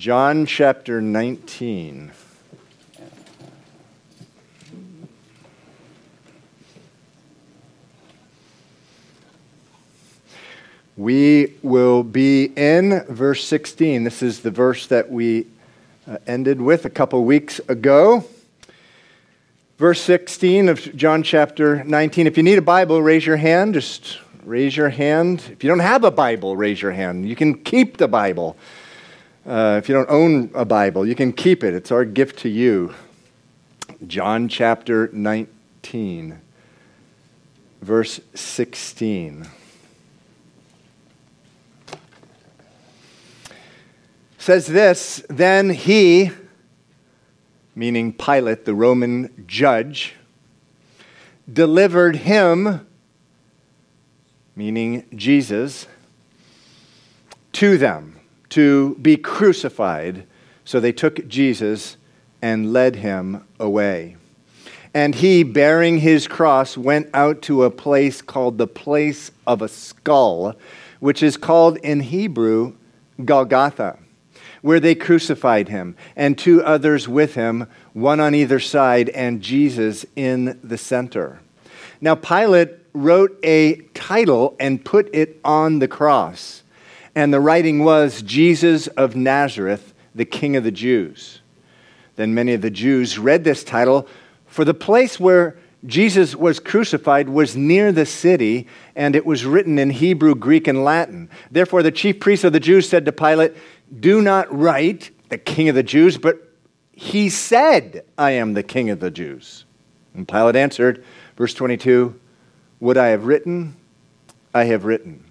John chapter 19. We will be in verse 16. This is the verse that we uh, ended with a couple weeks ago. Verse 16 of John chapter 19. If you need a Bible, raise your hand. Just raise your hand. If you don't have a Bible, raise your hand. You can keep the Bible. Uh, if you don't own a Bible, you can keep it. It's our gift to you. John chapter 19, verse 16. Says this Then he, meaning Pilate, the Roman judge, delivered him, meaning Jesus, to them to be crucified. So they took Jesus and led him away. And he, bearing his cross, went out to a place called the place of a skull, which is called in Hebrew Golgotha, where they crucified him, and two others with him, one on either side, and Jesus in the center. Now, Pilate wrote a title and put it on the cross and the writing was Jesus of Nazareth, the King of the Jews. Then many of the Jews read this title, for the place where Jesus was crucified was near the city, and it was written in Hebrew, Greek, and Latin. Therefore, the chief priests of the Jews said to Pilate, Do not write the King of the Jews, but he said, I am the King of the Jews. And Pilate answered, verse 22, What I have written, I have written.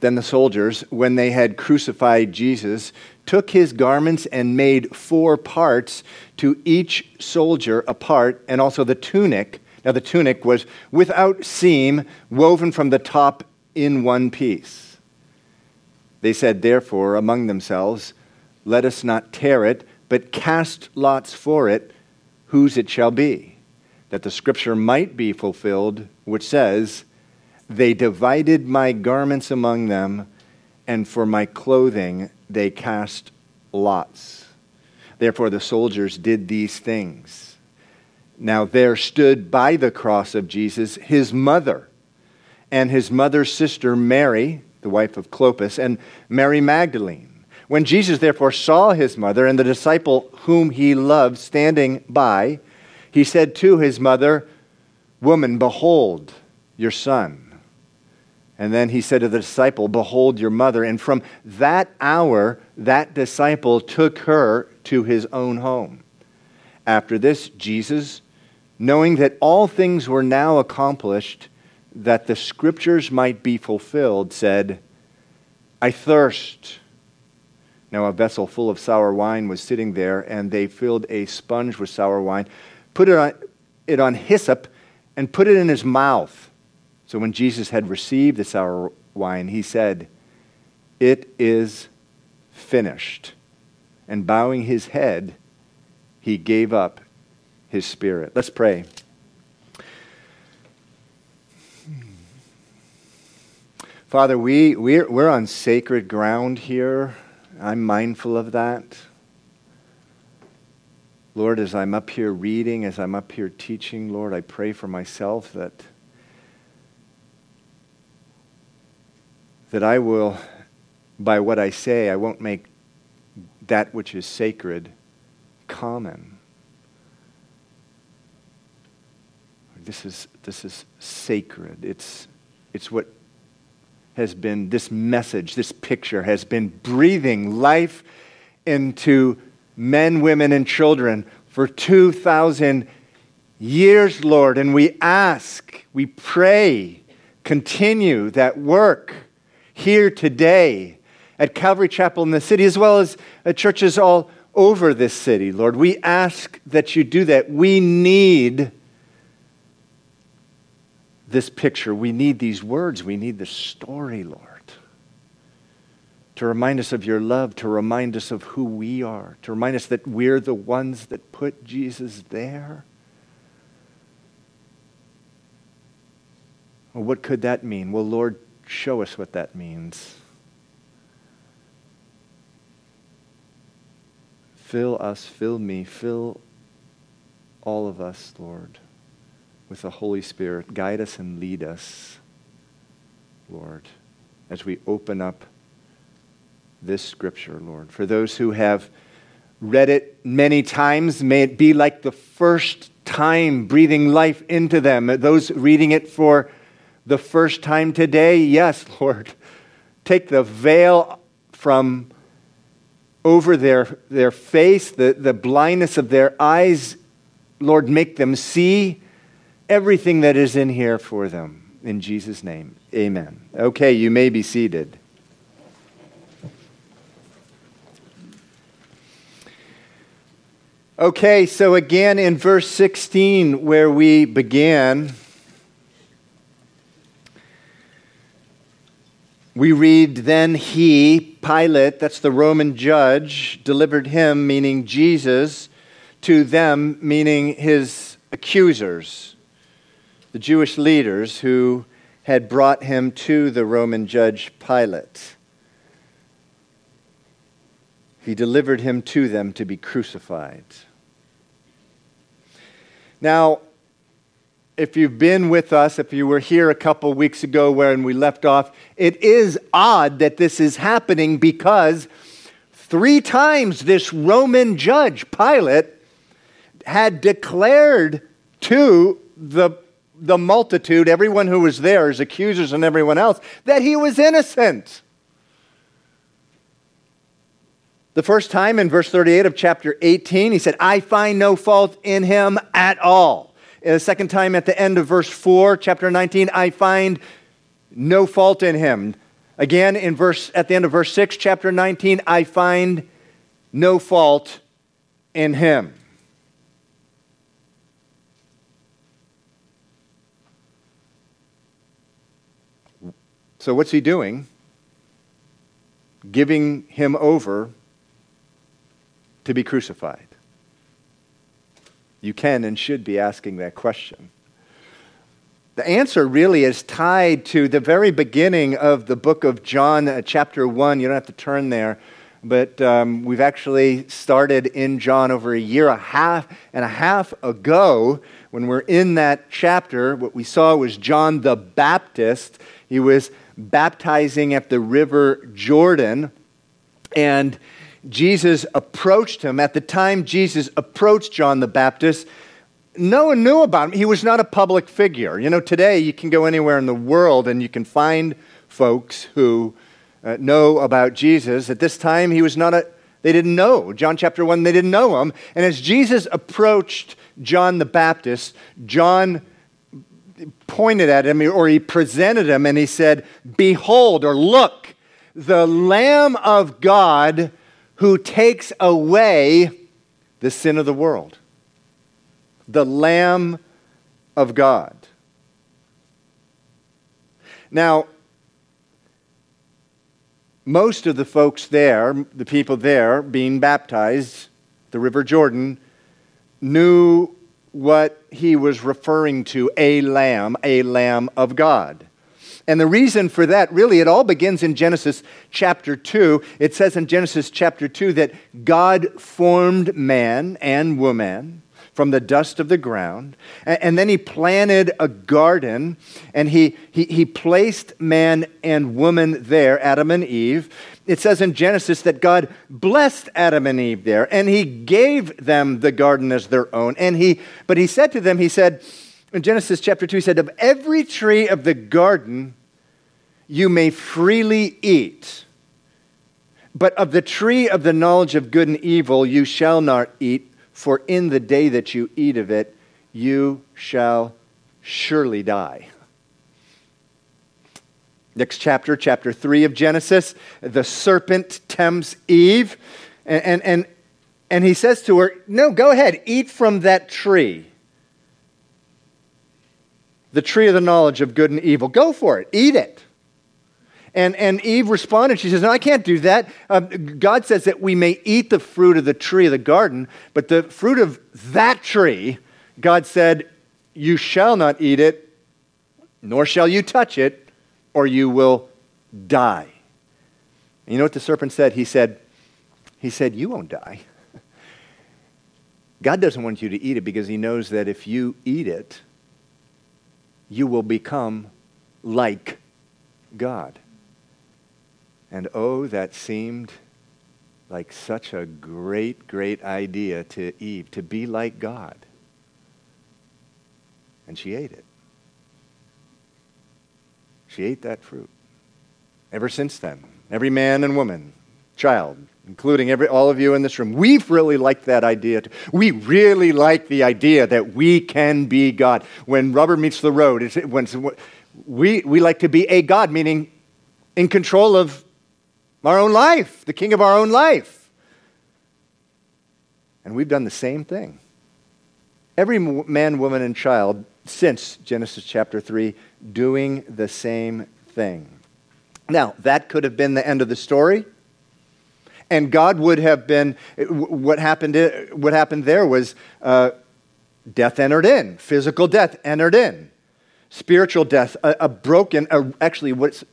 Then the soldiers, when they had crucified Jesus, took his garments and made four parts to each soldier a part, and also the tunic. Now, the tunic was without seam, woven from the top in one piece. They said, therefore, among themselves, Let us not tear it, but cast lots for it, whose it shall be, that the scripture might be fulfilled, which says, they divided my garments among them, and for my clothing they cast lots. Therefore, the soldiers did these things. Now, there stood by the cross of Jesus his mother and his mother's sister Mary, the wife of Clopas, and Mary Magdalene. When Jesus therefore saw his mother and the disciple whom he loved standing by, he said to his mother, Woman, behold your son. And then he said to the disciple, Behold your mother. And from that hour, that disciple took her to his own home. After this, Jesus, knowing that all things were now accomplished, that the scriptures might be fulfilled, said, I thirst. Now, a vessel full of sour wine was sitting there, and they filled a sponge with sour wine, put it on, it on hyssop, and put it in his mouth. So when Jesus had received the sour wine, he said, It is finished. And bowing his head, he gave up his spirit. Let's pray. Father, we, we're, we're on sacred ground here. I'm mindful of that. Lord, as I'm up here reading, as I'm up here teaching, Lord, I pray for myself that that I will, by what I say, I won't make that which is sacred common. This is, this is sacred. It's, it's what has been, this message, this picture has been breathing life into men, women, and children for 2,000 years, Lord. And we ask, we pray, continue that work here today at Calvary Chapel in the city, as well as at churches all over this city, Lord. We ask that you do that. We need this picture. We need these words. We need this story, Lord, to remind us of your love, to remind us of who we are, to remind us that we're the ones that put Jesus there. Well, what could that mean? Well, Lord, show us what that means. Fill us, fill me, fill all of us, Lord, with the Holy Spirit. Guide us and lead us, Lord, as we open up this scripture, Lord. For those who have read it many times, may it be like the first time breathing life into them. Those reading it for the first time today, yes, Lord, take the veil from over their, their face, the, the blindness of their eyes. Lord, make them see everything that is in here for them. In Jesus' name, amen. Okay, you may be seated. Okay, so again in verse 16, where we began, we read, Then he, Pilate, that's the Roman judge, delivered him, meaning Jesus, to them, meaning his accusers, the Jewish leaders who had brought him to the Roman judge Pilate. He delivered him to them to be crucified. Now, if you've been with us, if you were here a couple weeks ago when we left off, it is odd that this is happening because three times this Roman judge, Pilate, had declared to the, the multitude, everyone who was there, his accusers and everyone else, that he was innocent. The first time in verse 38 of chapter 18, he said, I find no fault in him at all. The second time at the end of verse 4, chapter 19, I find no fault in him. Again, in verse, at the end of verse 6, chapter 19, I find no fault in him. So, what's he doing? Giving him over to be crucified? You can and should be asking that question. The answer really is tied to the very beginning of the book of John, uh, chapter 1. You don't have to turn there, but um, we've actually started in John over a year a half and a half ago. When we're in that chapter, what we saw was John the Baptist. He was baptizing at the river Jordan, and Jesus approached him. At the time Jesus approached John the Baptist, no one knew about him. He was not a public figure. You know, today you can go anywhere in the world and you can find folks who uh, know about Jesus. At this time, he was not a, they didn't know. John chapter 1, they didn't know him. And as Jesus approached John the Baptist, John pointed at him or he presented him and he said, Behold, or look, the Lamb of God who takes away the sin of the world. The Lamb of God. Now, most of the folks there, the people there being baptized, the River Jordan, knew what he was referring to a lamb, a lamb of God. And the reason for that, really, it all begins in Genesis chapter 2. It says in Genesis chapter 2 that God formed man and woman from the dust of the ground. And, then he planted a garden and he, he, he placed man and woman there, Adam and Eve. It says in Genesis that God blessed Adam and Eve there and he gave them the garden as their own. And he, but he said to them, he said, in Genesis chapter 2, he said, Of every tree of the garden you may freely eat. But of the tree of the knowledge of good and evil you shall not eat, for in the day that you eat of it, you shall surely die. Next chapter, chapter 3 of Genesis, the serpent tempts Eve, and, and, and, and he says to her, No, go ahead, eat from that tree. The tree of the knowledge of good and evil. Go for it, eat it. And, and Eve responded, she says, No, I can't do that. Um, God says that we may eat the fruit of the tree of the garden, but the fruit of that tree, God said, You shall not eat it, nor shall you touch it, or you will die. And you know what the serpent said? He said, he said, You won't die. God doesn't want you to eat it because he knows that if you eat it, you will become like God. And oh, that seemed like such a great, great idea to Eve, to be like God. And she ate it. She ate that fruit. Ever since then, every man and woman, child, including every, all of you in this room, we've really liked that idea. We really like the idea that we can be God. When rubber meets the road, it's, when, we, we like to be a God, meaning in control of our own life, the king of our own life. And we've done the same thing. Every man, woman, and child since Genesis chapter 3 doing the same thing. Now, that could have been the end of the story. And God would have been, what happened, what happened there was uh, death entered in, physical death entered in, spiritual death, a, a broken, a, actually, what's,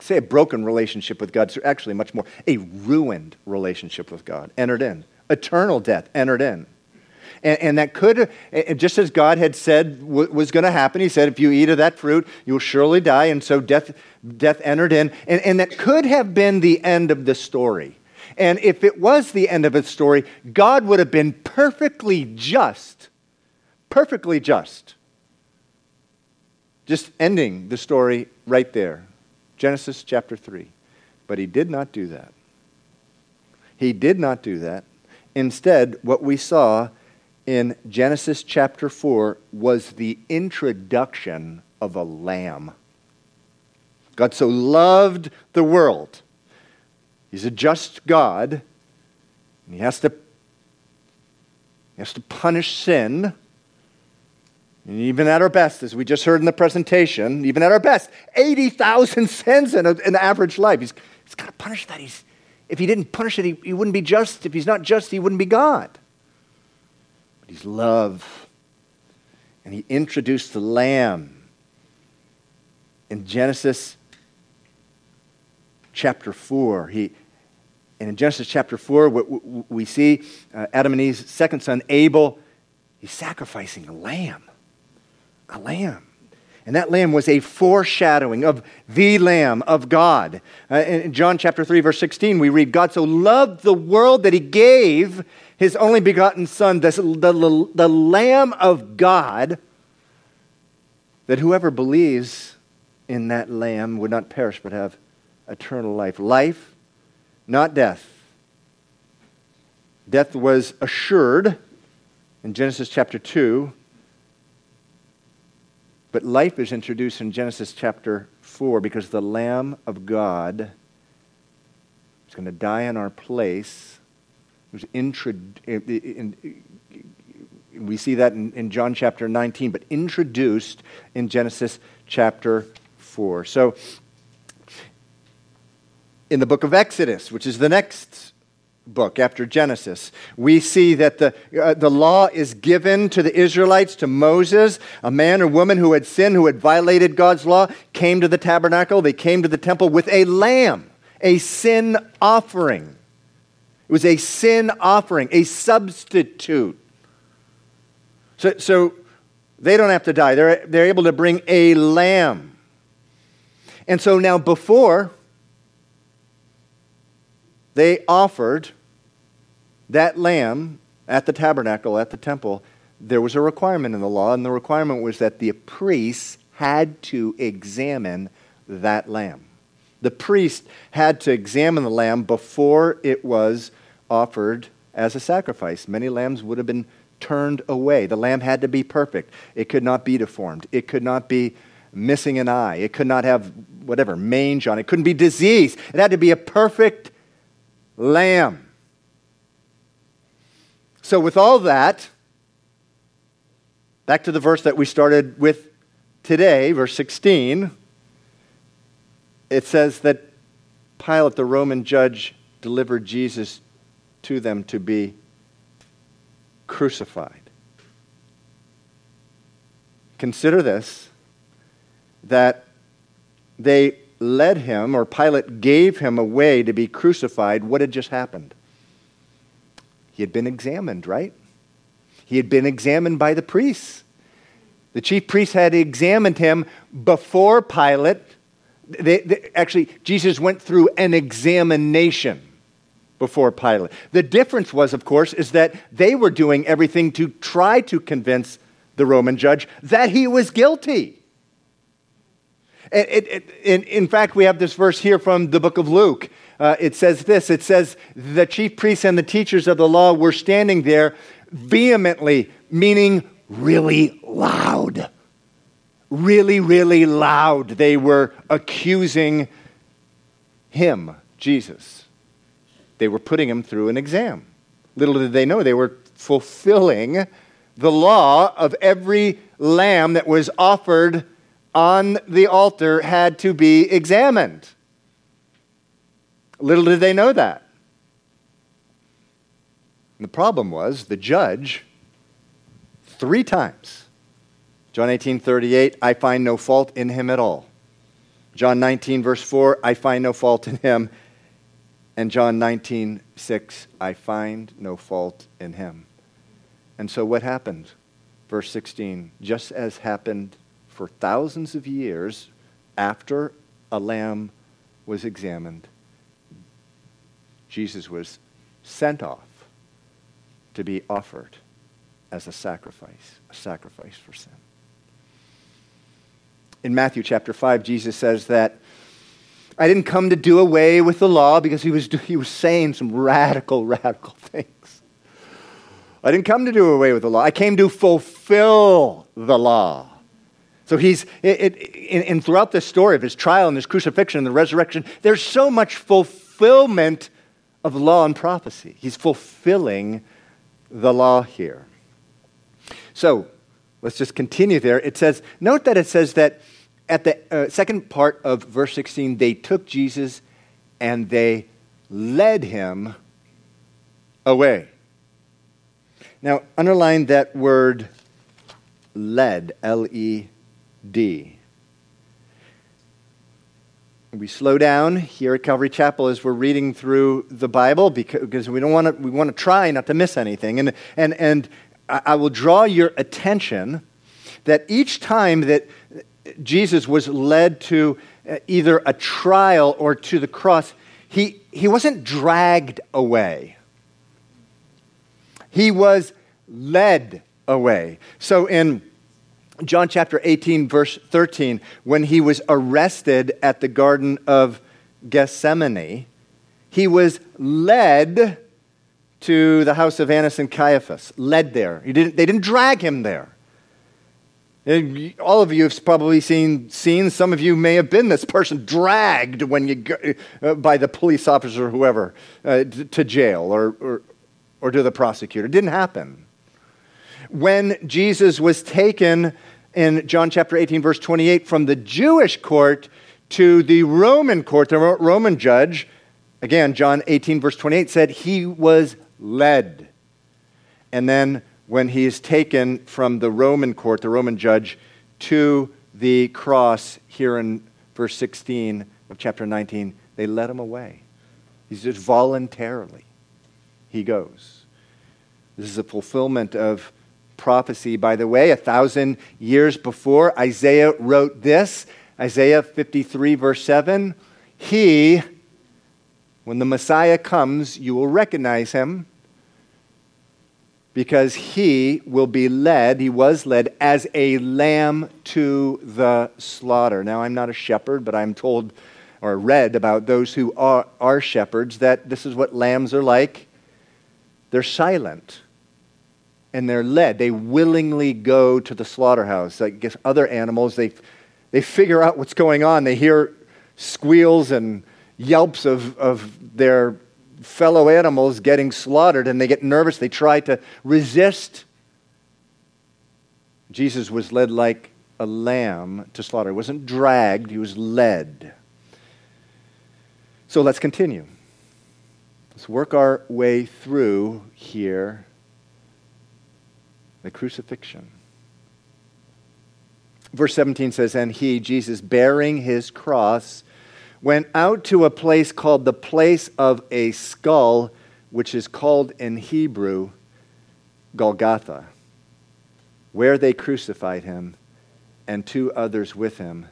say a broken relationship with God, actually much more, a ruined relationship with God entered in, eternal death entered in. And, and that could, uh, just as God had said was going to happen, He said, if you eat of that fruit, you'll surely die. And so death, death entered in. And, and that could have been the end of the story. And if it was the end of the story, God would have been perfectly just, perfectly just. Just ending the story right there. Genesis chapter 3. But he did not do that. He did not do that. Instead, what we saw in Genesis chapter 4 was the introduction of a lamb. God so loved the world. He's a just God. And he has to, he has to punish sin. And even at our best, as we just heard in the presentation, even at our best, 80,000 sins in, an average life. He's, he's got to punish that. He's, if he didn't punish it, he, he wouldn't be just. If he's not just, he wouldn't be God but he's love. And he introduced the lamb in Genesis chapter 4. He, and in Genesis chapter 4, we, we see uh, Adam and Eve's second son, Abel, he's sacrificing a lamb. A lamb. And that lamb was a foreshadowing of the Lamb of God. Uh, in John chapter 3, verse 16, we read, God so loved the world that he gave his only begotten Son, the, the, the Lamb of God, that whoever believes in that Lamb would not perish but have eternal life. Life, not death. Death was assured in Genesis chapter 2, but life is introduced in Genesis chapter 4 because the Lamb of God is going to die in our place was we see that in, in John chapter 19, but introduced in Genesis chapter 4. So, in the book of Exodus, which is the next book after Genesis, we see that the, uh, the law is given to the Israelites, to Moses. A man or woman who had sinned, who had violated God's law, came to the tabernacle. They came to the temple with a lamb, a sin offering. It was a sin offering, a substitute. So, so they don't have to die. They're, they're able to bring a lamb. And so now, before they offered that lamb at the tabernacle, at the temple, there was a requirement in the law, and the requirement was that the priests had to examine that lamb. The priest had to examine the lamb before it was offered as a sacrifice. Many lambs would have been turned away. The lamb had to be perfect. It could not be deformed. It could not be missing an eye. It could not have whatever, mange on it. It couldn't be disease. It had to be a perfect lamb. So, with all that, back to the verse that we started with today, verse 16 it says that Pilate, the Roman judge, delivered Jesus to them to be crucified. Consider this that they led him, or Pilate gave him away to be crucified. What had just happened? He had been examined, right? He had been examined by the priests. The chief priests had examined him before Pilate. They, they, actually, Jesus went through an examination before Pilate. The difference was, of course, is that they were doing everything to try to convince the Roman judge that he was guilty. It, it, it, in, in, fact, we have this verse here from the book of Luke. Uh, it says this it says, The chief priests and the teachers of the law were standing there vehemently, meaning really loud. Really, really loud. They were accusing him, Jesus. They were putting him through an exam. Little did they know they were fulfilling the law of every lamb that was offered on the altar had to be examined. Little did they know that. And the problem was the judge, three times, John 18, 38, I find no fault in him at all. John 19, verse 4, I find no fault in him. And John 19, 6, I find no fault in him. And so what happened? Verse 16, just as happened for thousands of years after a lamb was examined, Jesus was sent off to be offered as a sacrifice, a sacrifice for sin. In Matthew chapter 5, Jesus says that I didn't come to do away with the law because he was, he was saying some radical, radical things. I didn't come to do away with the law. I came to fulfill the law. So he's, it, it, and throughout this story of his trial and his crucifixion and the resurrection, there's so much fulfillment of law and prophecy. He's fulfilling the law here. So let's just continue there. It says, note that it says that at the uh, second part of verse 16, they took Jesus and they led him away. Now, underline that word led, L E D. We slow down here at Calvary Chapel as we're reading through the Bible because we don't want to, we want to try not to miss anything. And, and, and I will draw your attention that each time that Jesus was led to uh, either a trial or to the cross, he, he wasn't dragged away. He was led away. So in John chapter 18, verse 13, when he was arrested at the Garden of Gethsemane, he was led to the house of Annas and Caiaphas, led there. Didn't, they didn't drag him there. All of you have probably seen scenes. Some of you may have been this person dragged when you go, uh, by the police officer or whoever uh, to jail or, or, or to the prosecutor. It didn't happen when Jesus was taken in John chapter 18, verse 28, from the Jewish court to the Roman court, the Roman judge, again, John 18, verse 28 said he was led. And then when he is taken from the Roman court, the Roman judge, to the cross here in verse 16 of chapter 19, they led him away. He's just voluntarily. He goes. This is a fulfillment of prophecy, by the way. A thousand years before, Isaiah wrote this Isaiah 53, verse 7. He, when the Messiah comes, you will recognize him because he will be led, he was led as a lamb to the slaughter. Now, I'm not a shepherd, but I'm told or read about those who are, are shepherds that this is what lambs are like. They're silent and they're led. They willingly go to the slaughterhouse. I guess other animals, they, they figure out what's going on. They hear squeals and yelps of, of their fellow animals getting slaughtered, and they get nervous. They try to resist. Jesus was led like a lamb to slaughter. He wasn't dragged, he was led. So let's continue. Let's work our way through here the crucifixion. Verse 17 says, And he, Jesus, bearing his cross, went out to a place called the place of a skull, which is called in Hebrew Golgotha, where they crucified him, and two others with him,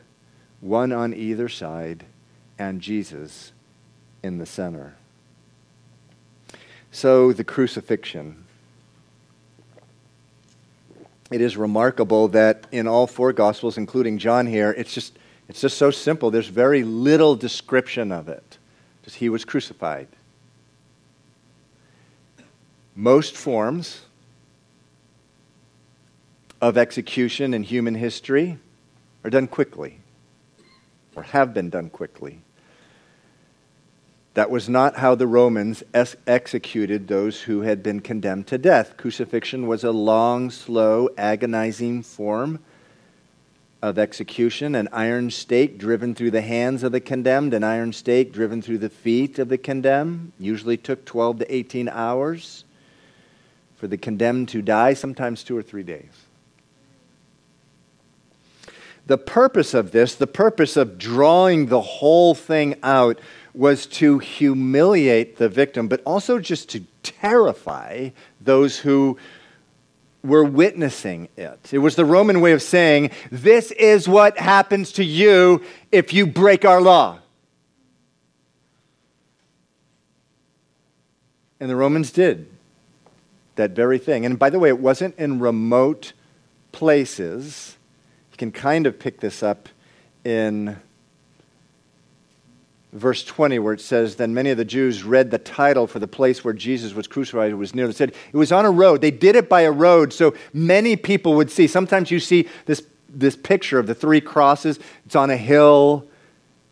one on either side, and Jesus in the center. So, the crucifixion. It is remarkable that in all four Gospels, including John here, it's just, it's just so simple. There's very little description of it. Just he was crucified. Most forms of execution in human history are done quickly or have been done quickly. That was not how the Romans ex- executed those who had been condemned to death. Crucifixion was a long, slow, agonizing form of execution. An iron stake driven through the hands of the condemned, an iron stake driven through the feet of the condemned, usually took 12 to 18 hours for the condemned to die, sometimes two or three days. The purpose of this, the purpose of drawing the whole thing out, was to humiliate the victim, but also just to terrify those who were witnessing it. It was the Roman way of saying, This is what happens to you if you break our law. And the Romans did that very thing. And by the way, it wasn't in remote places. You can kind of pick this up in verse 20, where it says, Then many of the Jews read the title for the place where Jesus was crucified. It was near the city. It was on a road. They did it by a road so many people would see. Sometimes you see this, this picture of the three crosses. It's on a hill,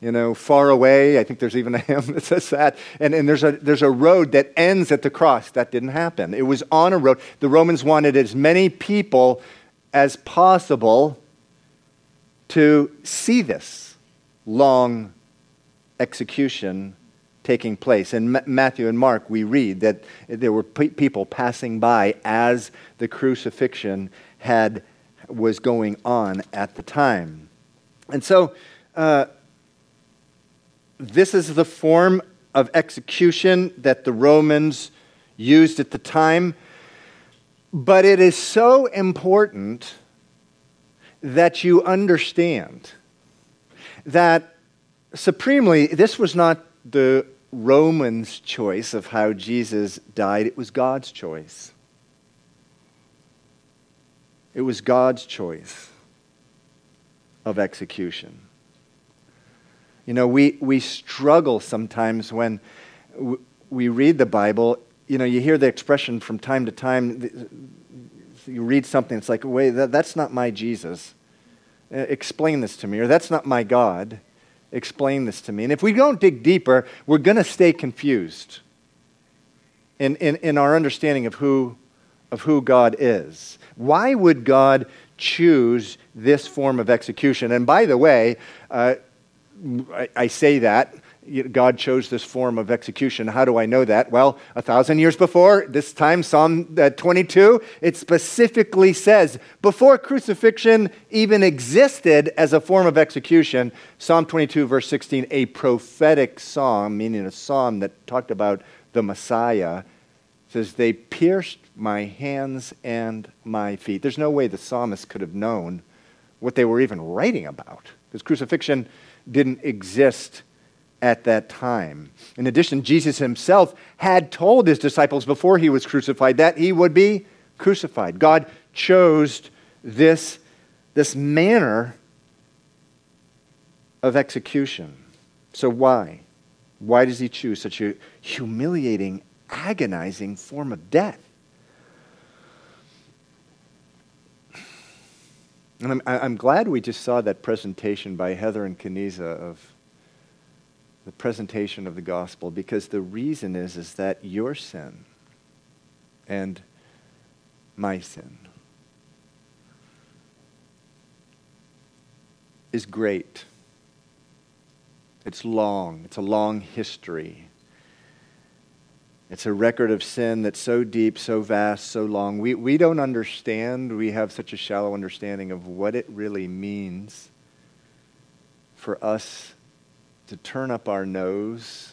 you know, far away. I think there's even a hymn that says that. And, and there's, a, there's a road that ends at the cross. That didn't happen. It was on a road. The Romans wanted as many people as possible to see this long execution taking place. In Matthew and Mark, we read that there were people passing by as the crucifixion had was going on at the time. And so, uh, this is the form of execution that the Romans used at the time. But it is so important that you understand that supremely, this was not the Romans' choice of how Jesus died, it was God's choice. It was God's choice of execution. You know, we, we struggle sometimes when we read the Bible. You know, you hear the expression from time to time. You read something, it's like, wait, that, that's not my Jesus. Uh, explain this to me. Or that's not my God explain this to me. And if we don't dig deeper, we're going to stay confused in, in, in our understanding of who, of who God is. Why would God choose this form of execution? And by the way, uh, I, I say that God chose this form of execution. How do I know that? Well, a thousand years before, this time, Psalm uh, 22, it specifically says, before crucifixion even existed as a form of execution, Psalm 22, verse 16, a prophetic psalm, meaning a psalm that talked about the Messiah, says, They pierced my hands and my feet. There's no way the psalmist could have known what they were even writing about, because crucifixion didn't exist at that time. In addition, Jesus himself had told his disciples before he was crucified that he would be crucified. God chose this, this manner of execution. So, why? Why does he choose such a humiliating, agonizing form of death? And I'm, I'm glad we just saw that presentation by Heather and Kaniza of the presentation of the gospel because the reason is, is that your sin and my sin is great. It's long, it's a long history. It's a record of sin that's so deep, so vast, so long. We, we don't understand, we have such a shallow understanding of what it really means for us to turn up our nose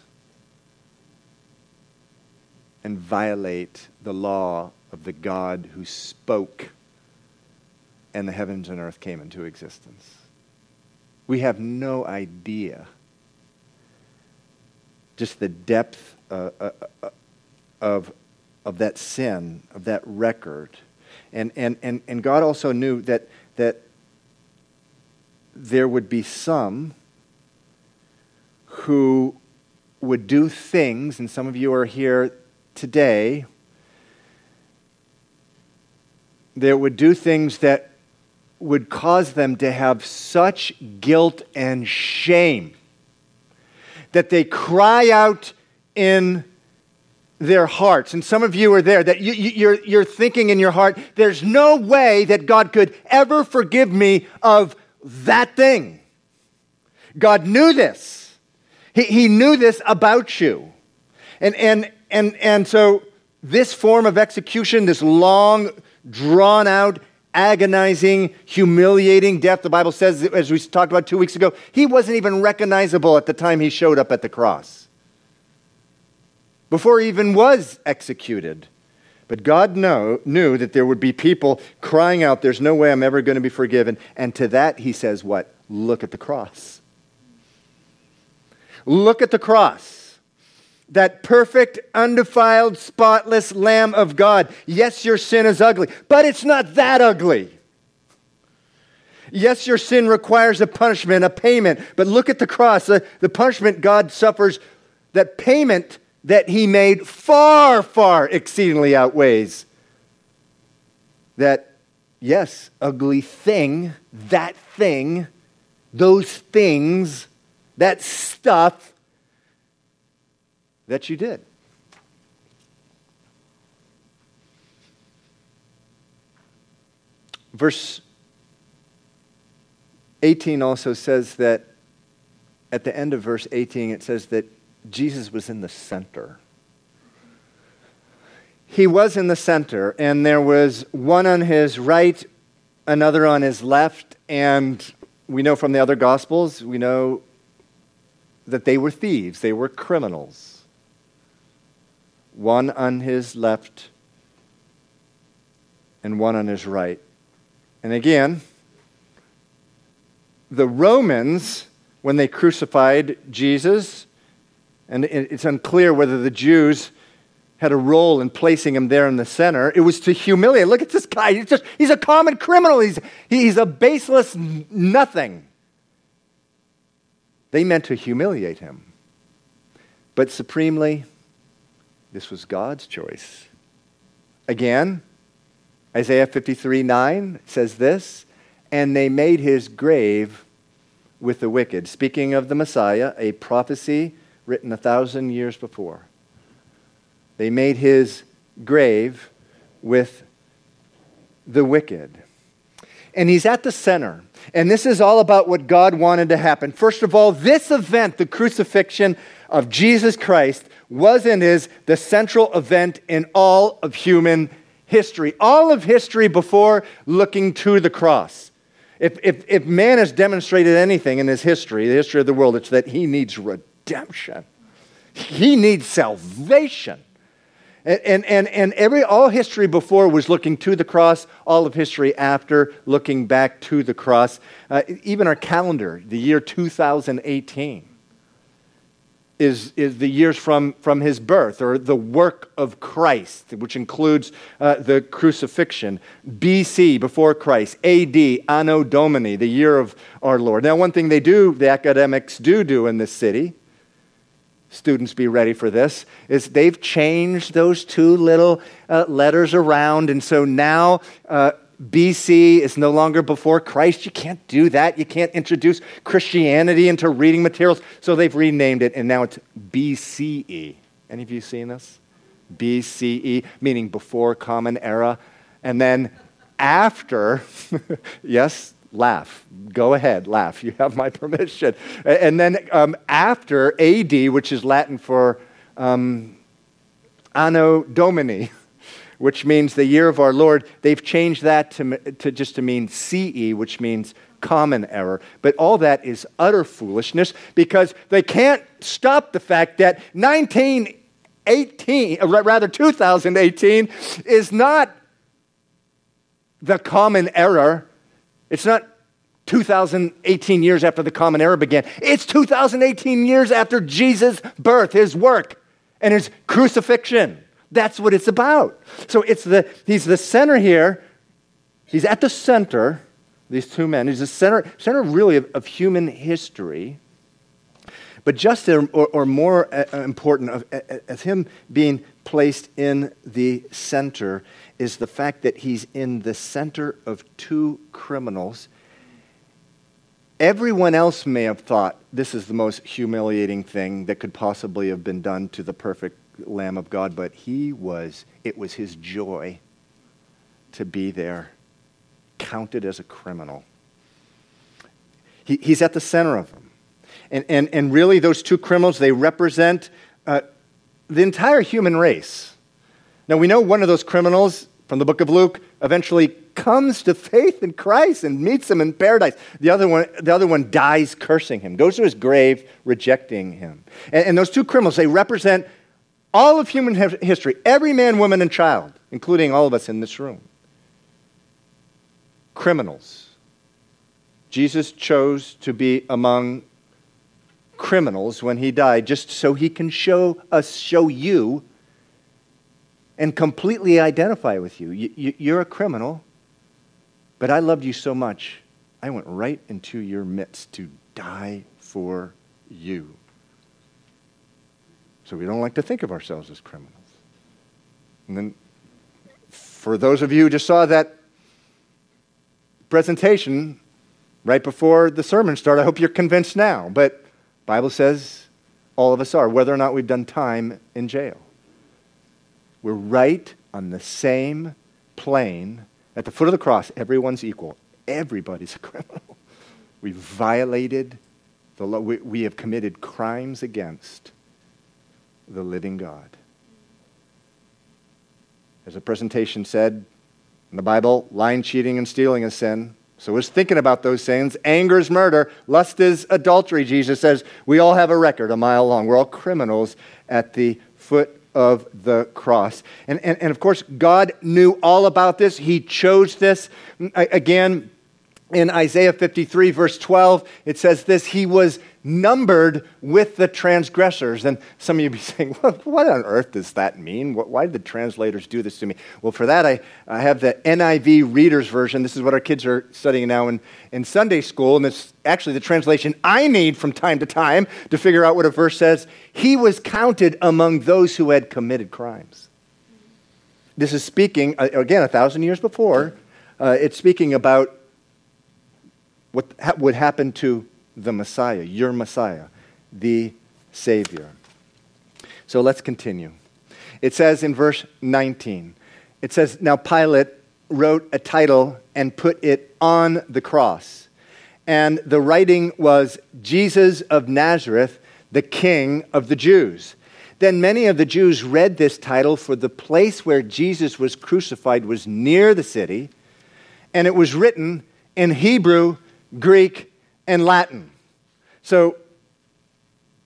and violate the law of the God who spoke and the heavens and earth came into existence. We have no idea just the depth uh, uh, uh, of, of that sin, of that record. And, and, and, and God also knew that, that there would be some who would do things, and some of you are here today, that would do things that would cause them to have such guilt and shame that they cry out in their hearts. And some of you are there that you, are you're, you're thinking in your heart, there's no way that God could ever forgive me of that thing. God knew this. He, he knew this about you. And, and, and, and so, this form of execution, this long, drawn out, agonizing, humiliating death, the Bible says, as we talked about two weeks ago, he wasn't even recognizable at the time he showed up at the cross. Before he even was executed. But God know, knew that there would be people crying out, There's no way I'm ever going to be forgiven. And to that, he says, What? Look at the cross. Look at the cross. That perfect, undefiled, spotless Lamb of God. Yes, your sin is ugly, but it's not that ugly. Yes, your sin requires a punishment, a payment, but look at the cross. The, the punishment God suffers, that payment that he made far, far exceedingly outweighs that, yes, ugly thing, that thing, those things that stuff that you did. Verse 18 also says that, at the end of verse 18, it says that Jesus was in the center. He was in the center, and there was one on his right, another on his left, and we know from the other Gospels, we know that they were thieves, they were criminals. One on his left and one on his right. And again, the Romans, when they crucified Jesus, and it's unclear whether the Jews had a role in placing him there in the center. It was to humiliate. Look at this guy. He's just he's a common criminal. He's, he's a baseless nothing. They meant to humiliate him. But supremely, this was God's choice. Again, Isaiah 53 9 says this, and they made his grave with the wicked. Speaking of the Messiah, a prophecy written a thousand years before. They made his grave with the wicked. And he's at the center. And this is all about what God wanted to happen. First of all, this event, the crucifixion of Jesus Christ, was and is the central event in all of human history. All of history before looking to the cross. If, if, if man has demonstrated anything in his history, the history of the world, it's that he needs redemption. He needs salvation. And, and, and, every, all history before was looking to the cross, all of history after looking back to the cross. Uh, even our calendar, the year 2018, is, is the years from, from his birth or the work of Christ, which includes uh, the crucifixion. BC, before Christ. AD, Anno Domini, the year of our Lord. Now, one thing they do, the academics do do in this city, students be ready for this, is they've changed those two little uh, letters around. And so now uh, BC is no longer before Christ. You can't do that. You can't introduce Christianity into reading materials. So they've renamed it, and now it's BCE. Any of you seen this? BCE, meaning before Common Era. And then after, yes, laugh. Go ahead, laugh. You have my permission. And then um, after AD, which is Latin for um, Anno Domini, which means the year of our Lord, they've changed that to, to just to mean CE, which means common error. But all that is utter foolishness because they can't stop the fact that 19 18, uh, rather 2018, is not the common era. It's not 2018 years after the common era began. It's 2018 years after Jesus' birth, his work, and his crucifixion. That's what it's about. So it's the, he's the center here. He's at the center, these two men. He's the center, center really of, of human history. But just or, or more uh, uh, important of, as him being placed in the center is the fact that he's in the center of two criminals. Everyone else may have thought this is the most humiliating thing that could possibly have been done to the perfect Lamb of God, but he was, it was his joy to be there, counted as a criminal. He, he's at the center of them. And, and, and really, those two criminals, they represent uh, the entire human race. Now, we know one of those criminals from the book of Luke eventually comes to faith in Christ and meets him in paradise. The other one, the other one dies cursing him, goes to his grave rejecting him. And, and those two criminals, they represent all of human history, every man, woman, and child, including all of us in this room. Criminals. Jesus chose to be among criminals when he died just so he can show us, show you, and completely identify with you. You're a criminal, but I loved you so much, I went right into your midst to die for you. So we don't like to think of ourselves as criminals. And then, for those of you who just saw that presentation right before the sermon started, I hope you're convinced now. But Bible says all of us are, whether or not we've done time in jail. We're right on the same plane. At the foot of the cross, everyone's equal. Everybody's a criminal. We've violated the law. We, we have committed crimes against the living God. As the presentation said in the Bible, lying, cheating, and stealing is sin. So we're thinking about those sins. Anger is murder. Lust is adultery, Jesus says. We all have a record a mile long. We're all criminals at the foot of the cross. And, and, and of course, God knew all about this. He chose this. Again, in Isaiah 53, verse 12, it says this He was numbered with the transgressors. And some of you be saying, well, what on earth does that mean? Why did the translators do this to me? Well, for that, I, I have the NIV Reader's Version. This is what our kids are studying now in, in Sunday school. And it's actually the translation I need from time to time to figure out what a verse says. He was counted among those who had committed crimes. This is speaking, uh, again, a thousand years before. Uh, it's speaking about what would happen to the Messiah, your Messiah, the Savior. So let's continue. It says in verse 19, it says, Now Pilate wrote a title and put it on the cross. And the writing was Jesus of Nazareth, the King of the Jews. Then many of the Jews read this title, for the place where Jesus was crucified was near the city, and it was written in Hebrew Greek, and Latin. So,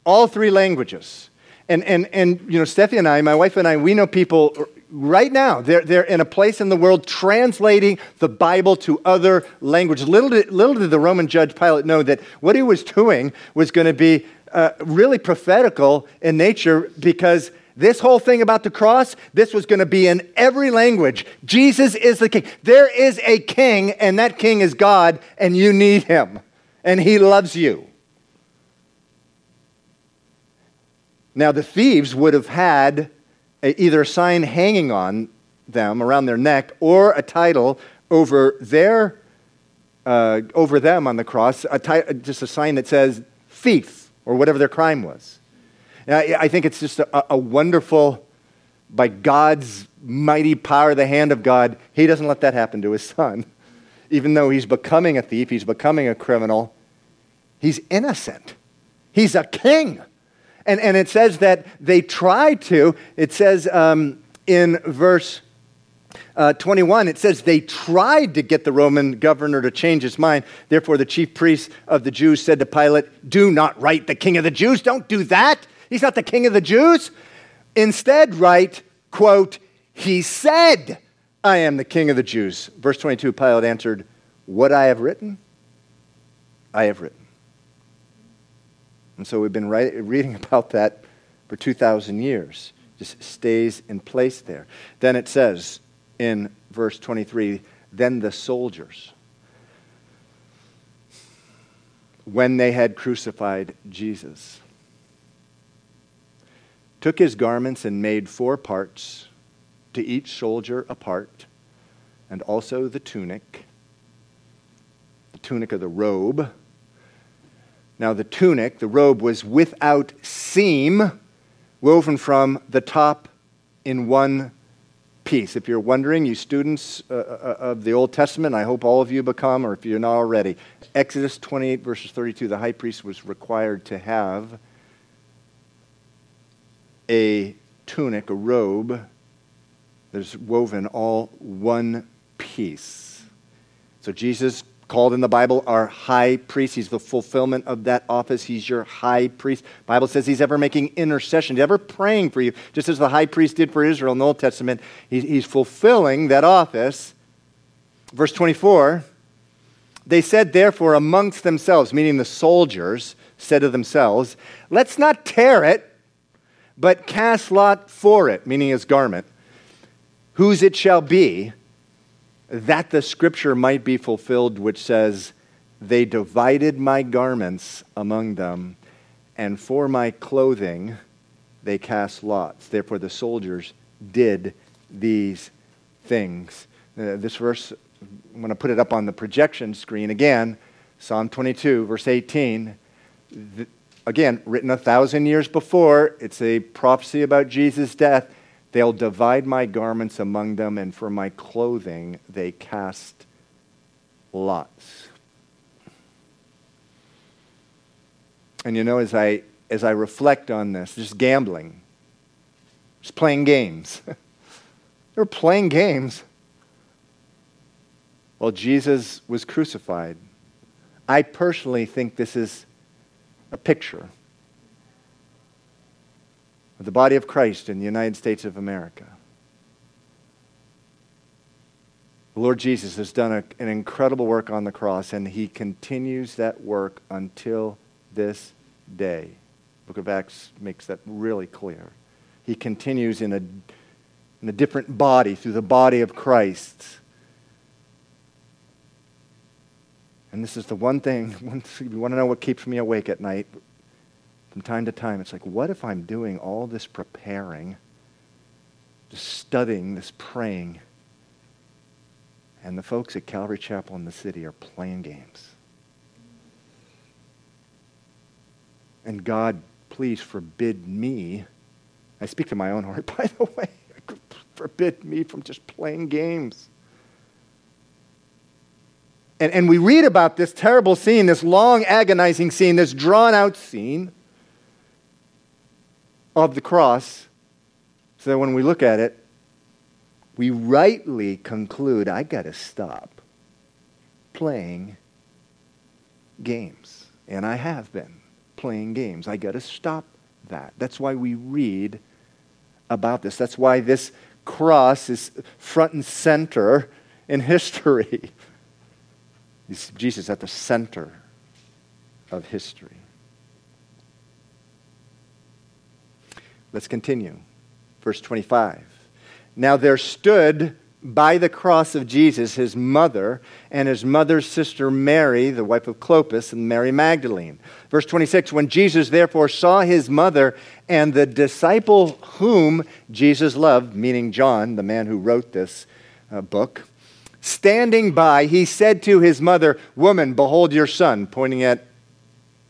all three languages. And, and, and you know, Steffi and I, my wife and I, we know people right now, they're, they're in a place in the world translating the Bible to other languages. Little did, little did the Roman judge Pilate know that what he was doing was going to be uh, really prophetical in nature because this whole thing about the cross, this was going to be in every language. Jesus is the king. There is a king, and that king is God, and you need him, and he loves you. Now, the thieves would have had a, either a sign hanging on them around their neck or a title over their uh, over them on the cross, a just a sign that says thief or whatever their crime was. I, I think it's just a, a wonderful, by God's mighty power, the hand of God, He doesn't let that happen to His son. Even though he's becoming a thief, he's becoming a criminal, he's innocent. He's a king. And, and it says that they tried to, it says um, in verse uh, 21, it says they tried to get the Roman governor to change his mind. Therefore, the chief priests of the Jews said to Pilate, Do not write the king of the Jews. Don't do that. He's not the king of the Jews. Instead, write, quote, He said, I am the king of the Jews. Verse 22 Pilate answered, What I have written, I have written. And so we've been write, reading about that for 2,000 years. Just stays in place there. Then it says in verse 23 Then the soldiers, when they had crucified Jesus, took his garments and made four parts, to each soldier a part, and also the tunic, the tunic of the robe. Now, the tunic, the robe, was without seam, woven from the top in one piece. If you're wondering, you students uh, uh of the Old Testament, I hope all of you become, or if you're not already, Exodus 28, verses 32, the high priest was required to have a tunic, a robe that's woven all one piece. So Jesus called in the Bible our high priest. He's the fulfillment of that office. He's your high priest. Bible says he's ever making intercession, he's ever praying for you, just as the high priest did for Israel in the Old Testament. He's fulfilling that office. Verse 24, they said therefore amongst themselves, meaning the soldiers, said to themselves, Let's not tear it but cast lot for it, meaning his garment, whose it shall be, that the scripture might be fulfilled, which says, They divided my garments among them, and for my clothing they cast lots. Therefore, the soldiers did these things. Uh, this verse, I'm going to put it up on the projection screen again. Psalm 22, verse 18 again, written a thousand years before. It's a prophecy about Jesus' death. They'll divide my garments among them, and for my clothing they cast lots. And you know, as I, as I reflect on this, just gambling, just playing games. they were playing games Well, Jesus was crucified. I personally think this is a picture of the body of Christ in the United States of America. The Lord Jesus has done a, an incredible work on the cross, and he continues that work until this day. Book of Acts makes that really clear. He continues in a, in a different body, through the body of Christ. And this is the one thing, you want to know what keeps me awake at night? From time to time, it's like, what if I'm doing all this preparing, this studying, this praying, and the folks at Calvary Chapel in the city are playing games? And God, please forbid me. I speak to my own heart, by the way. Forbid me from just playing games. And, and we read about this terrible scene, this long, agonizing scene, this drawn out scene of the cross, so that when we look at it, we rightly conclude I got to stop playing games. And I have been playing games. I got to stop that. That's why we read about this. That's why this cross is front and center in history. Jesus at the center of history. Let's continue. Verse 25. Now there stood by the cross of Jesus his mother and his mother's sister Mary, the wife of Clopas, and Mary Magdalene. Verse 26 When Jesus therefore saw his mother and the disciple whom Jesus loved, meaning John, the man who wrote this uh, book, Standing by, he said to his mother, Woman, behold your son, pointing at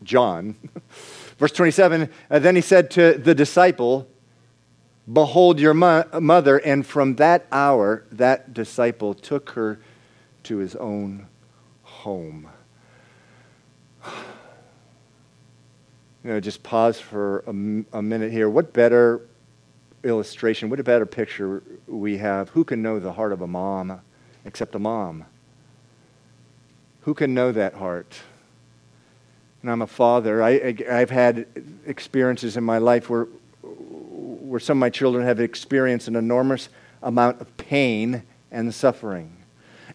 John. Verse 27 uh, Then he said to the disciple, Behold your mo- mother. And from that hour, that disciple took her to his own home. You know, just pause for a, a minute here. What better illustration, what a better picture we have? Who can know the heart of a mom? except a mom. Who can know that heart? And I'm a father. I, have had experiences in my life where, where some of my children have experienced an enormous amount of pain and suffering.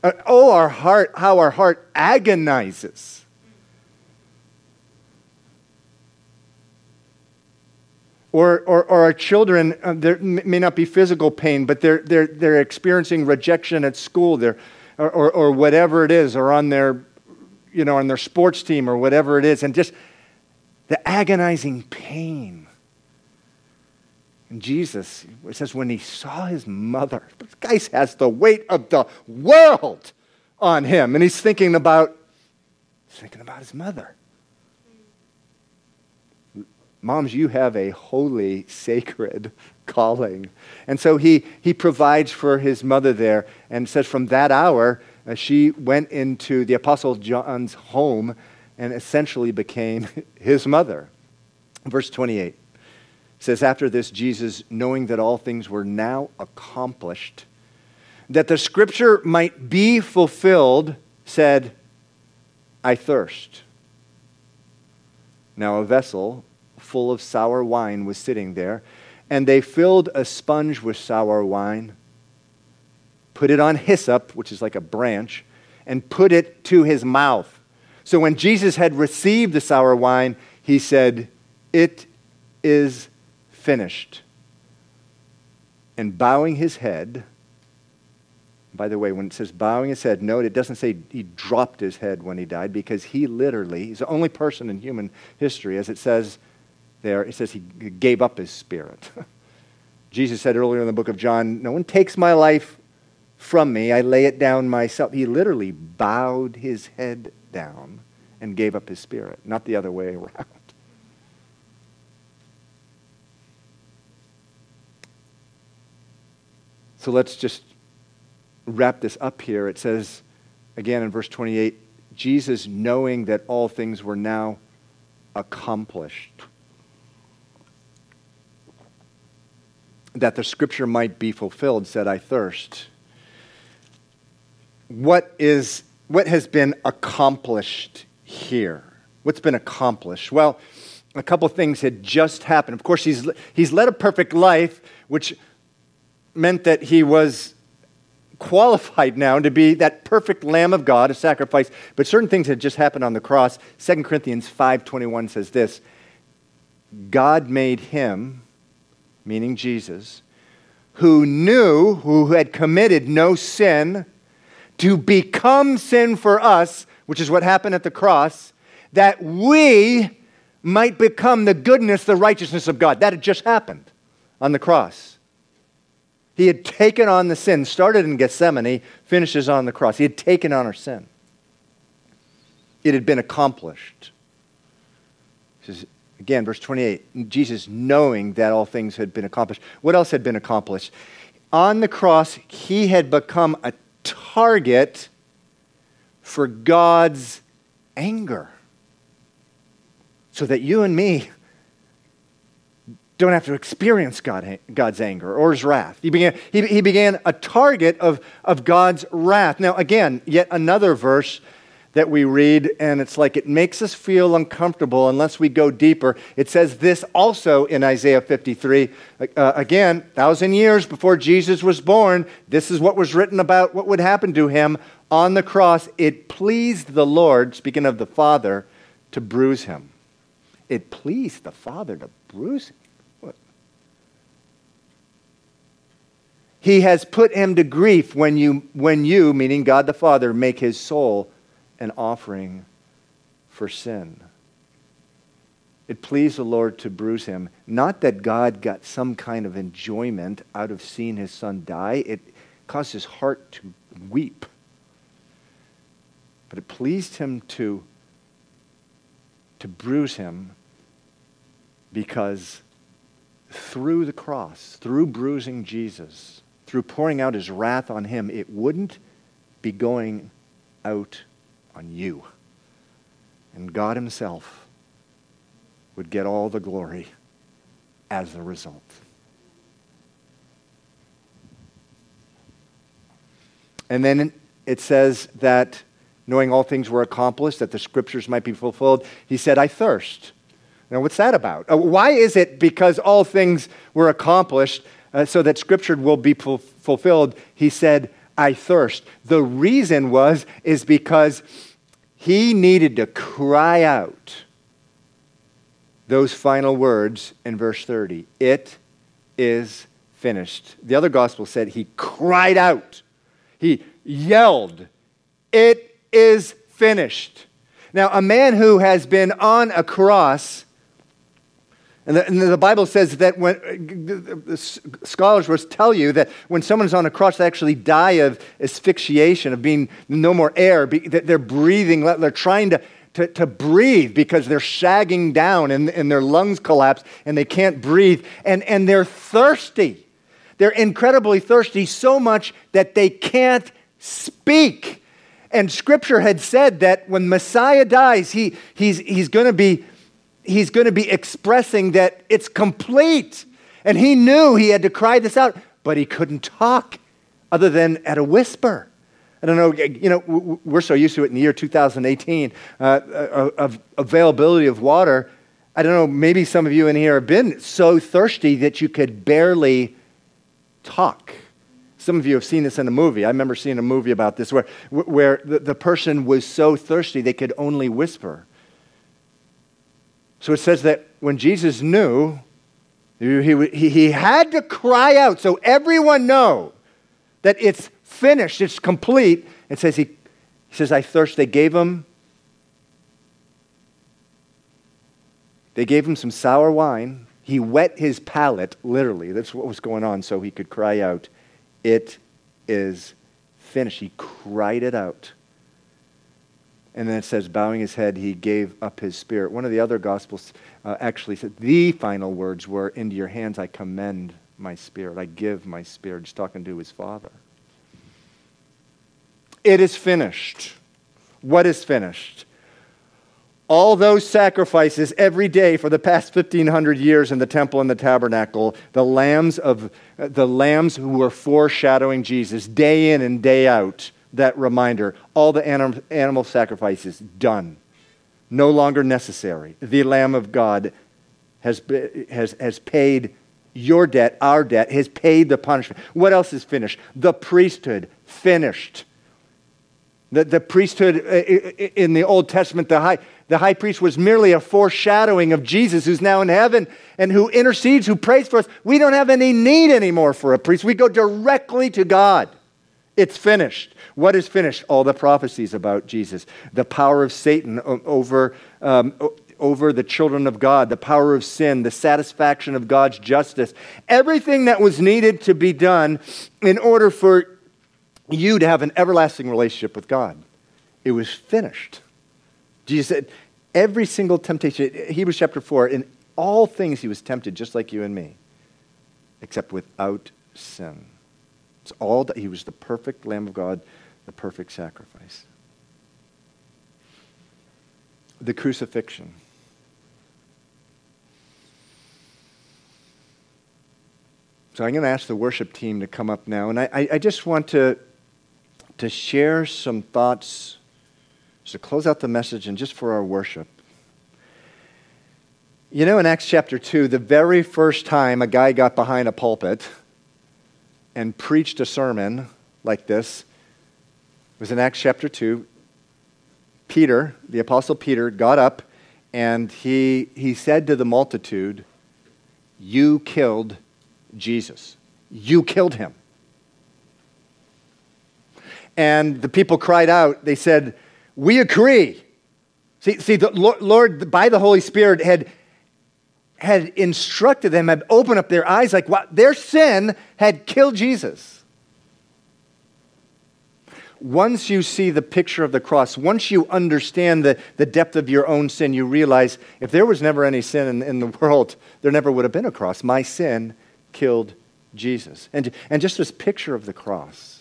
Uh, oh, our heart, how our heart agonizes. Or, or, or our children, uh, there may not be physical pain, but they're, they're, they're experiencing rejection at school they're, or, or, or whatever it is, or on their, you know, on their sports team or whatever it is, and just the agonizing pain. And Jesus, it says, when he saw his mother, this guy has the weight of the world on him. And he's thinking about, he's thinking about his mother. Moms, you have a holy, sacred calling. And so he, he provides for his mother there and says from that hour, she went into the Apostle John's home and essentially became his mother. Verse 28 says, After this, Jesus, knowing that all things were now accomplished, that the scripture might be fulfilled, said, I thirst. Now, a vessel full of sour wine was sitting there, and they filled a sponge with sour wine, put it on hyssop, which is like a branch, and put it to his mouth. So when Jesus had received the sour wine, he said, It is finished. And bowing his head, by the way, when it says bowing his head, note it doesn't say he dropped his head when he died because he literally, he's the only person in human history, as it says there, it says he gave up his spirit. Jesus said earlier in the book of John, No one takes my life from me, I lay it down myself. He literally bowed his head down and gave up his spirit, not the other way around. So let's just wrap this up here. It says, again in verse 28, Jesus, knowing that all things were now accomplished, that the scripture might be fulfilled, said, I thirst. What, is, what has been accomplished here? What's been accomplished? Well, a couple things had just happened. Of course, he's, he's led a perfect life, which meant that he was qualified now to be that perfect lamb of God, a sacrifice. But certain things had just happened on the cross. 2 Corinthians 5:21 says this: God made him, meaning Jesus, who knew, who had committed no sin, to become sin for us, which is what happened at the cross, that we might become the goodness, the righteousness of God. That had just happened on the cross. He had taken on the sin, started in Gethsemane, finishes on the cross. He had taken on our sin. It had been accomplished. Says, again, verse 28 Jesus knowing that all things had been accomplished. What else had been accomplished? On the cross, he had become a target for God's anger. So that you and me don't have to experience God, God's anger or his wrath. He began, he, he began a target of, of God's wrath. Now, again, yet another verse that we read, and it's like it makes us feel uncomfortable unless we go deeper. It says this also in Isaiah 53. Uh, again, thousand years before Jesus was born, this is what was written about what would happen to him on the cross. It pleased the Lord, speaking of the Father, to bruise him. It pleased the Father to bruise him. He has put him to grief when you, when you, meaning God the Father, make his soul an offering for sin. It pleased the Lord to bruise him. Not that God got some kind of enjoyment out of seeing his son die, it caused his heart to weep. But it pleased him to, to bruise him because through the cross, through bruising Jesus, through pouring out his wrath on him, it wouldn't be going out on you. And God himself would get all the glory as a result. And then it says that knowing all things were accomplished, that the scriptures might be fulfilled, he said, I thirst. Now, what's that about? Uh, why is it because all things were accomplished uh, so that Scripture will be fu- fulfilled? He said, I thirst. The reason was, is because he needed to cry out those final words in verse 30. It is finished. The other gospel said he cried out. He yelled, It is finished. Now, a man who has been on a cross and the, and the, Bible says that when uh, scholars will tell you that when someone's on a cross, they actually die of asphyxiation, of being no more air. that they're breathing, they're trying to, to, to breathe because they're shagging down and, and their lungs collapse and they can't breathe. And, and they're thirsty. They're incredibly thirsty, so much that they can't speak. And Scripture had said that when Messiah dies, he, he's, he's going to be he's going to be expressing that it's complete. And he knew he had to cry this out, but he couldn't talk other than at a whisper. I don't know, you know, we're so used to it in the year 2018 uh, uh, of availability of water. I don't know, maybe some of you in here have been so thirsty that you could barely talk. Some of you have seen this in a movie. I remember seeing a movie about this where, where the, the person was so thirsty they could only whisper. So it says that when Jesus knew, he, he, he had to cry out so everyone know that it's finished, it's complete. It says he, he says, I thirst. They gave him they gave him some sour wine. He wet his palate, literally. That's what was going on, so he could cry out, It is finished. He cried it out. And then it says, bowing his head, he gave up his spirit. One of the other gospels uh, actually said, the final words were, Into your hands I commend my spirit. I give my spirit. He's talking to his father. It is finished. What is finished? All those sacrifices every day for the past 1500 years in the temple and the tabernacle, the lambs of the lambs who were foreshadowing Jesus day in and day out that reminder. All the anim- animal sacrifices done, no longer necessary. The Lamb of God has, has, has paid your debt, our debt, has paid the punishment. What else is finished? The priesthood, finished. The, the priesthood uh, in the Old Testament, the high, the high priest was merely a foreshadowing of Jesus who's now in heaven and who intercedes, who prays for us. We don't have any need anymore for a priest. We go directly to God. It's finished. What is finished? All the prophecies about Jesus, the power of Satan over, um, over the children of God, the power of sin, the satisfaction of God's justice, everything that was needed to be done in order for you to have an everlasting relationship with God. It was finished. Jesus said, every single temptation, Hebrews chapter 4, in all things he was tempted just like you and me, except without sin. It's all that he was the perfect Lamb of God, the perfect sacrifice. The crucifixion. So I'm going to ask the worship team to come up now, and I, I just want to, to share some thoughts to close out the message and just for our worship. You know, in Acts chapter 2, the very first time a guy got behind a pulpit, and preached a sermon like this. It was in Acts chapter 2. Peter, the Apostle Peter, got up and he, he said to the multitude, You killed Jesus. You killed him. And the people cried out, they said, We agree. See, see the Lord, by the Holy Spirit, had had instructed them, had opened up their eyes, like what their sin had killed Jesus. Once you see the picture of the cross, once you understand the, the depth of your own sin, you realize if there was never any sin in, in the world, there never would have been a cross. My sin killed Jesus. And, and just this picture of the cross,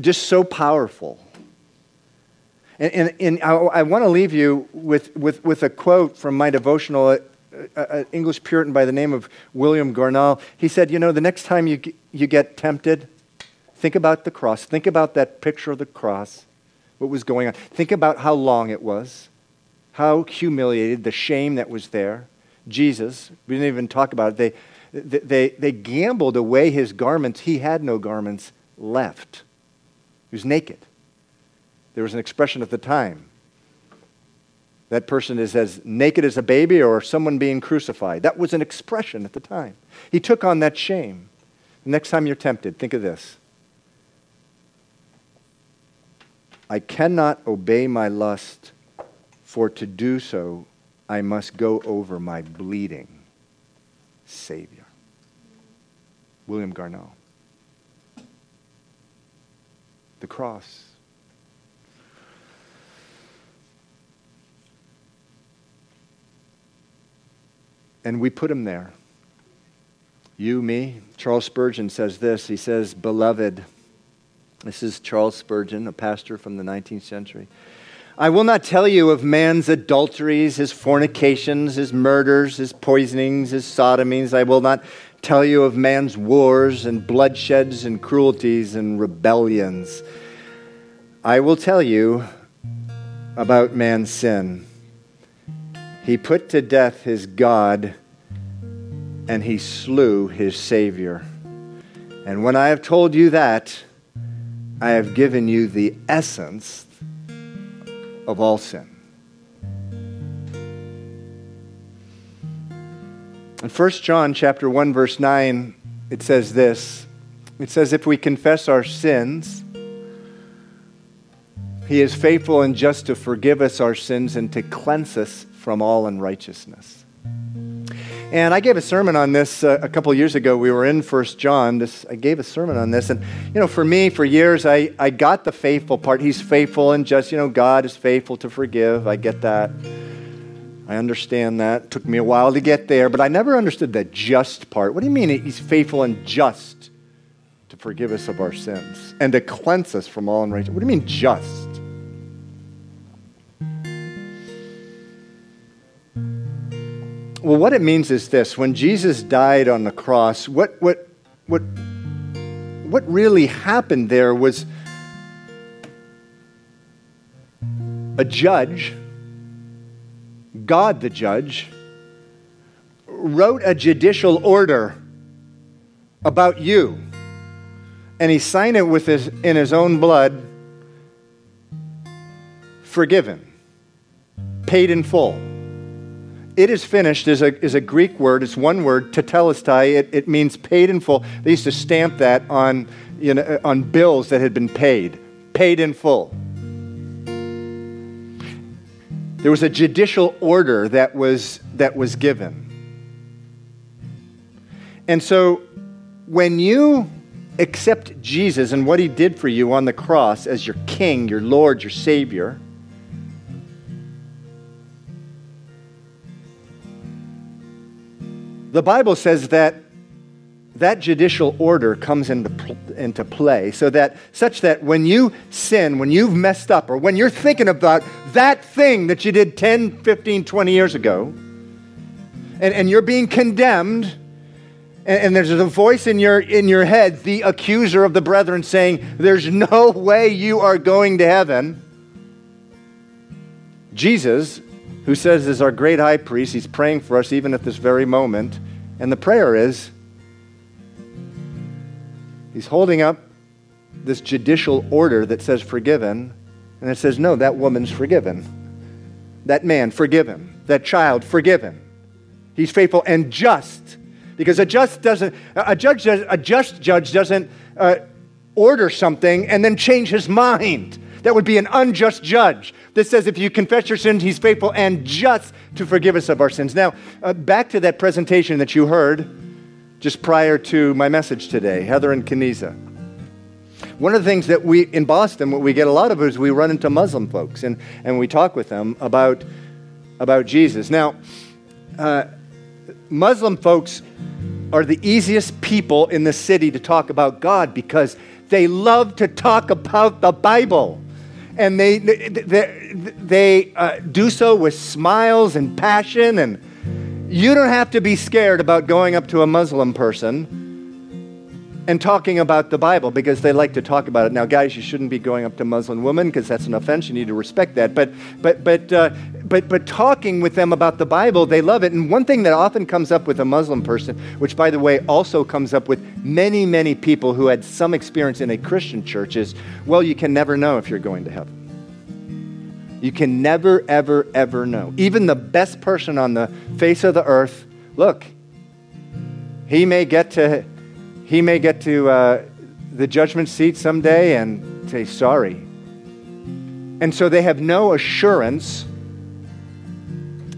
just so powerful. And, and, and I, I want to leave you with, with, with a quote from my devotional, an English Puritan by the name of William Gurnall. He said, You know, the next time you, you get tempted, think about the cross. Think about that picture of the cross, what was going on. Think about how long it was. how humiliated, the shame that was there. Jesus, we didn't even talk about it. They, they, they gambled away his garments. He had no garments left. He was naked. There was an expression at the time. That person is as naked as a baby or someone being crucified. That was an expression at the time. He took on that shame. The next time you're tempted, think of this I cannot obey my lust, for to do so I must go over my bleeding Savior. William Gurnall. The cross. And we put him there. You, me. Charles Spurgeon says this. He says, Beloved, this is Charles Spurgeon, a pastor from the 19th century. I will not tell you of man's adulteries, his fornications, his murders, his poisonings, his sodomies. I will not tell you of man's wars and bloodsheds and cruelties and rebellions. I will tell you about man's sin. He put to death his God and he slew his Savior. And when I have told you that, I have given you the essence of all sin. In 1 John chapter 1 verse 9 it says this. It says if we confess our sins, he is faithful and just to forgive us our sins and to cleanse us from all unrighteousness. And I gave a sermon on this uh, a couple years ago. We were in First John. This, I gave a sermon on this. And, you know, for me, for years, I, I got the faithful part. He's faithful and just, you know, God is faithful to forgive. I get that. I understand that. It took me a while to get there, but I never understood the just part. What do you mean he's faithful and just to forgive us of our sins and to cleanse us from all unrighteousness? What do you mean just? Well, what it means is this when Jesus died on the cross, what, what, what, what really happened there was a judge, God the judge, wrote a judicial order about you. And he signed it with his, in his own blood, forgiven, paid in full it is finished is a, is a Greek word. It's one word, tetelestai. It, it means paid in full. They used to stamp that on, you know, uh, on bills that had been paid, paid in full. There was a judicial order that was, that was given. And so when you accept Jesus and what he did for you on the cross as your king, your Lord, your Savior, The Bible says that that judicial order comes into, into play so that such that when you sin, when you've messed up, or when you're thinking about that thing that you did 10, 15, 20 years ago, and, and you're being condemned, and, and there's a voice in your, in your head, the accuser of the brethren, saying, There's no way you are going to heaven. Jesus, who says is our great high priest, he's praying for us even at this very moment and the prayer is he's holding up this judicial order that says forgiven, and it says, no, that woman's forgiven. That man, forgiven. That child, forgiven. He's faithful and just. Because a just doesn't, a judge, a just judge doesn't uh, order something and then change his mind. That would be an unjust judge. This says if you confess your sins, he's faithful and just to forgive us of our sins. Now, uh, back to that presentation that you heard just prior to my message today, Heather and Keniza. One of the things that we, in Boston, what we get a lot of is we run into Muslim folks and, and we talk with them about, about Jesus. Now, uh, Muslim folks are the easiest people in the city to talk about God because they love to talk about the Bible and they, they, they uh, do so with smiles and passion. And you don't have to be scared about going up to a Muslim person and talking about the Bible because they like to talk about it. Now, guys, you shouldn't be going up to Muslim women because that's an offense. You need to respect that. But, but, but, uh, but, but talking with them about the Bible, they love it. And one thing that often comes up with a Muslim person, which, by the way, also comes up with many, many people who had some experience in a Christian church, is well, you can never know if you're going to heaven. You can never, ever, ever know. Even the best person on the face of the earth, look, he may get to he may get to uh, the judgment seat someday and say sorry. And so they have no assurance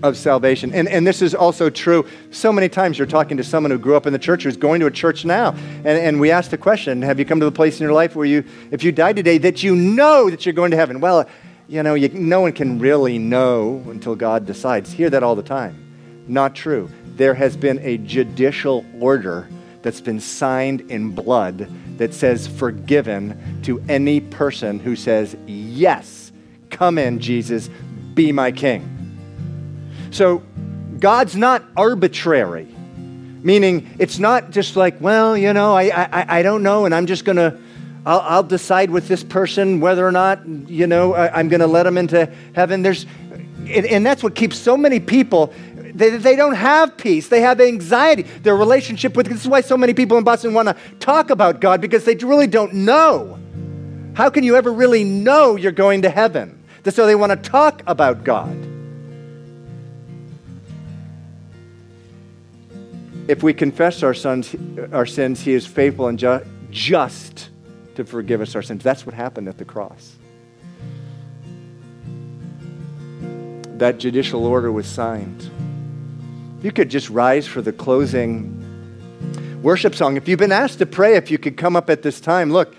of salvation. And, and this is also true. So many times you're talking to someone who grew up in the church who's going to a church now. And, and we ask the question Have you come to the place in your life where you, if you die today, that you know that you're going to heaven? Well, you know, you, no one can really know until God decides. Hear that all the time. Not true. There has been a judicial order that's been signed in blood that says forgiven to any person who says, Yes, come in, Jesus, be my king. So God's not arbitrary, meaning it's not just like, well, you know, I, I, I don't know, and I'm just going to. I'll, I'll, decide with this person whether or not, you know, I, am going to let them into heaven. There's, and, and that's what keeps so many people they, they don't have peace. They have anxiety. Their relationship with this is why so many people in Boston want to talk about God because they really don't know. How can you ever really know you're going to heaven? So they want to talk about God. If we confess our, sons, our sins, He is faithful and ju- just to forgive us our sins. That's what happened at the cross. That judicial order was signed. You could just rise for the closing worship song. If you've been asked to pray, if you could come up at this time, look.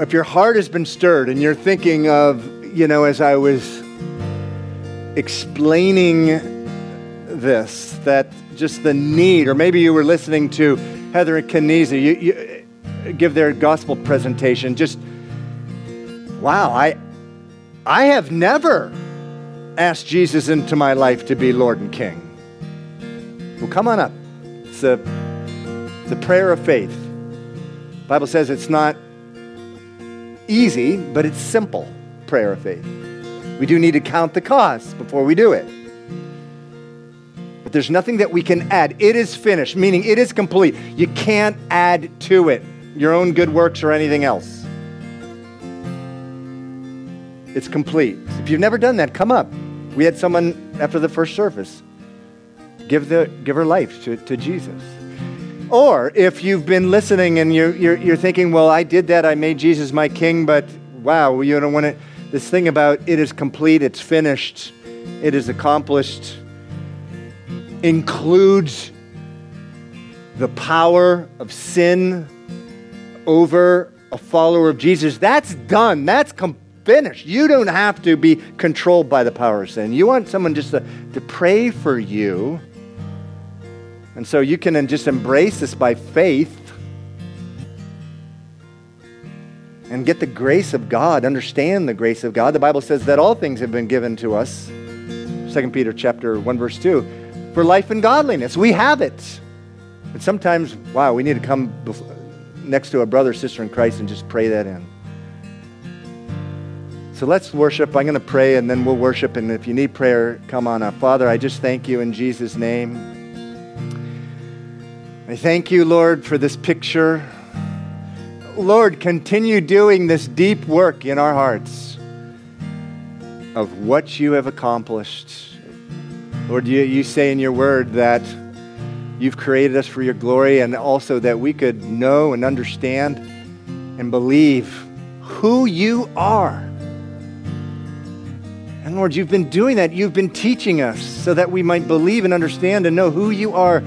If your heart has been stirred and you're thinking of, you know, as I was explaining this, that just the need, or maybe you were listening to Heather and Keneza you, you give their gospel presentation, just, wow, I, I have never asked Jesus into my life to be Lord and King. Well, come on up. It's a, it's a prayer of faith. The Bible says it's not easy, but it's simple prayer of faith. We do need to count the costs before we do it. But there's nothing that we can add. It is finished, meaning it is complete. You can't add to it your own good works or anything else. It's complete. If you've never done that, come up. We had someone after the first service give, the, give her life to, to Jesus. Or if you've been listening and you're, you're, you're thinking, well, I did that, I made Jesus my king, but wow, you don't want to, this thing about it is complete, it's finished, it is accomplished, includes the power of sin over a follower of Jesus. That's done. That's complete finished. You don't have to be controlled by the power of sin. You want someone just to, to pray for you. And so you can just embrace this by faith and get the grace of God, understand the grace of God. The Bible says that all things have been given to us. 2 Peter chapter 1 verse 2 for life and godliness. We have it. But sometimes, wow, we need to come next to a brother, sister in Christ and just pray that in. So let's worship. I'm going to pray and then we'll worship. And if you need prayer, come on up. Father, I just thank you in Jesus' name. I thank you, Lord, for this picture. Lord, continue doing this deep work in our hearts of what you have accomplished. Lord, you, you say in your word that you've created us for your glory and also that we could know and understand and believe who you are. And Lord, you've been doing that. You've been teaching us so that we might believe and understand and know who you are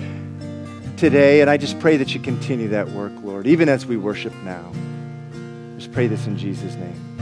today. And I just pray that you continue that work, Lord, even as we worship now. Just pray this in Jesus' name.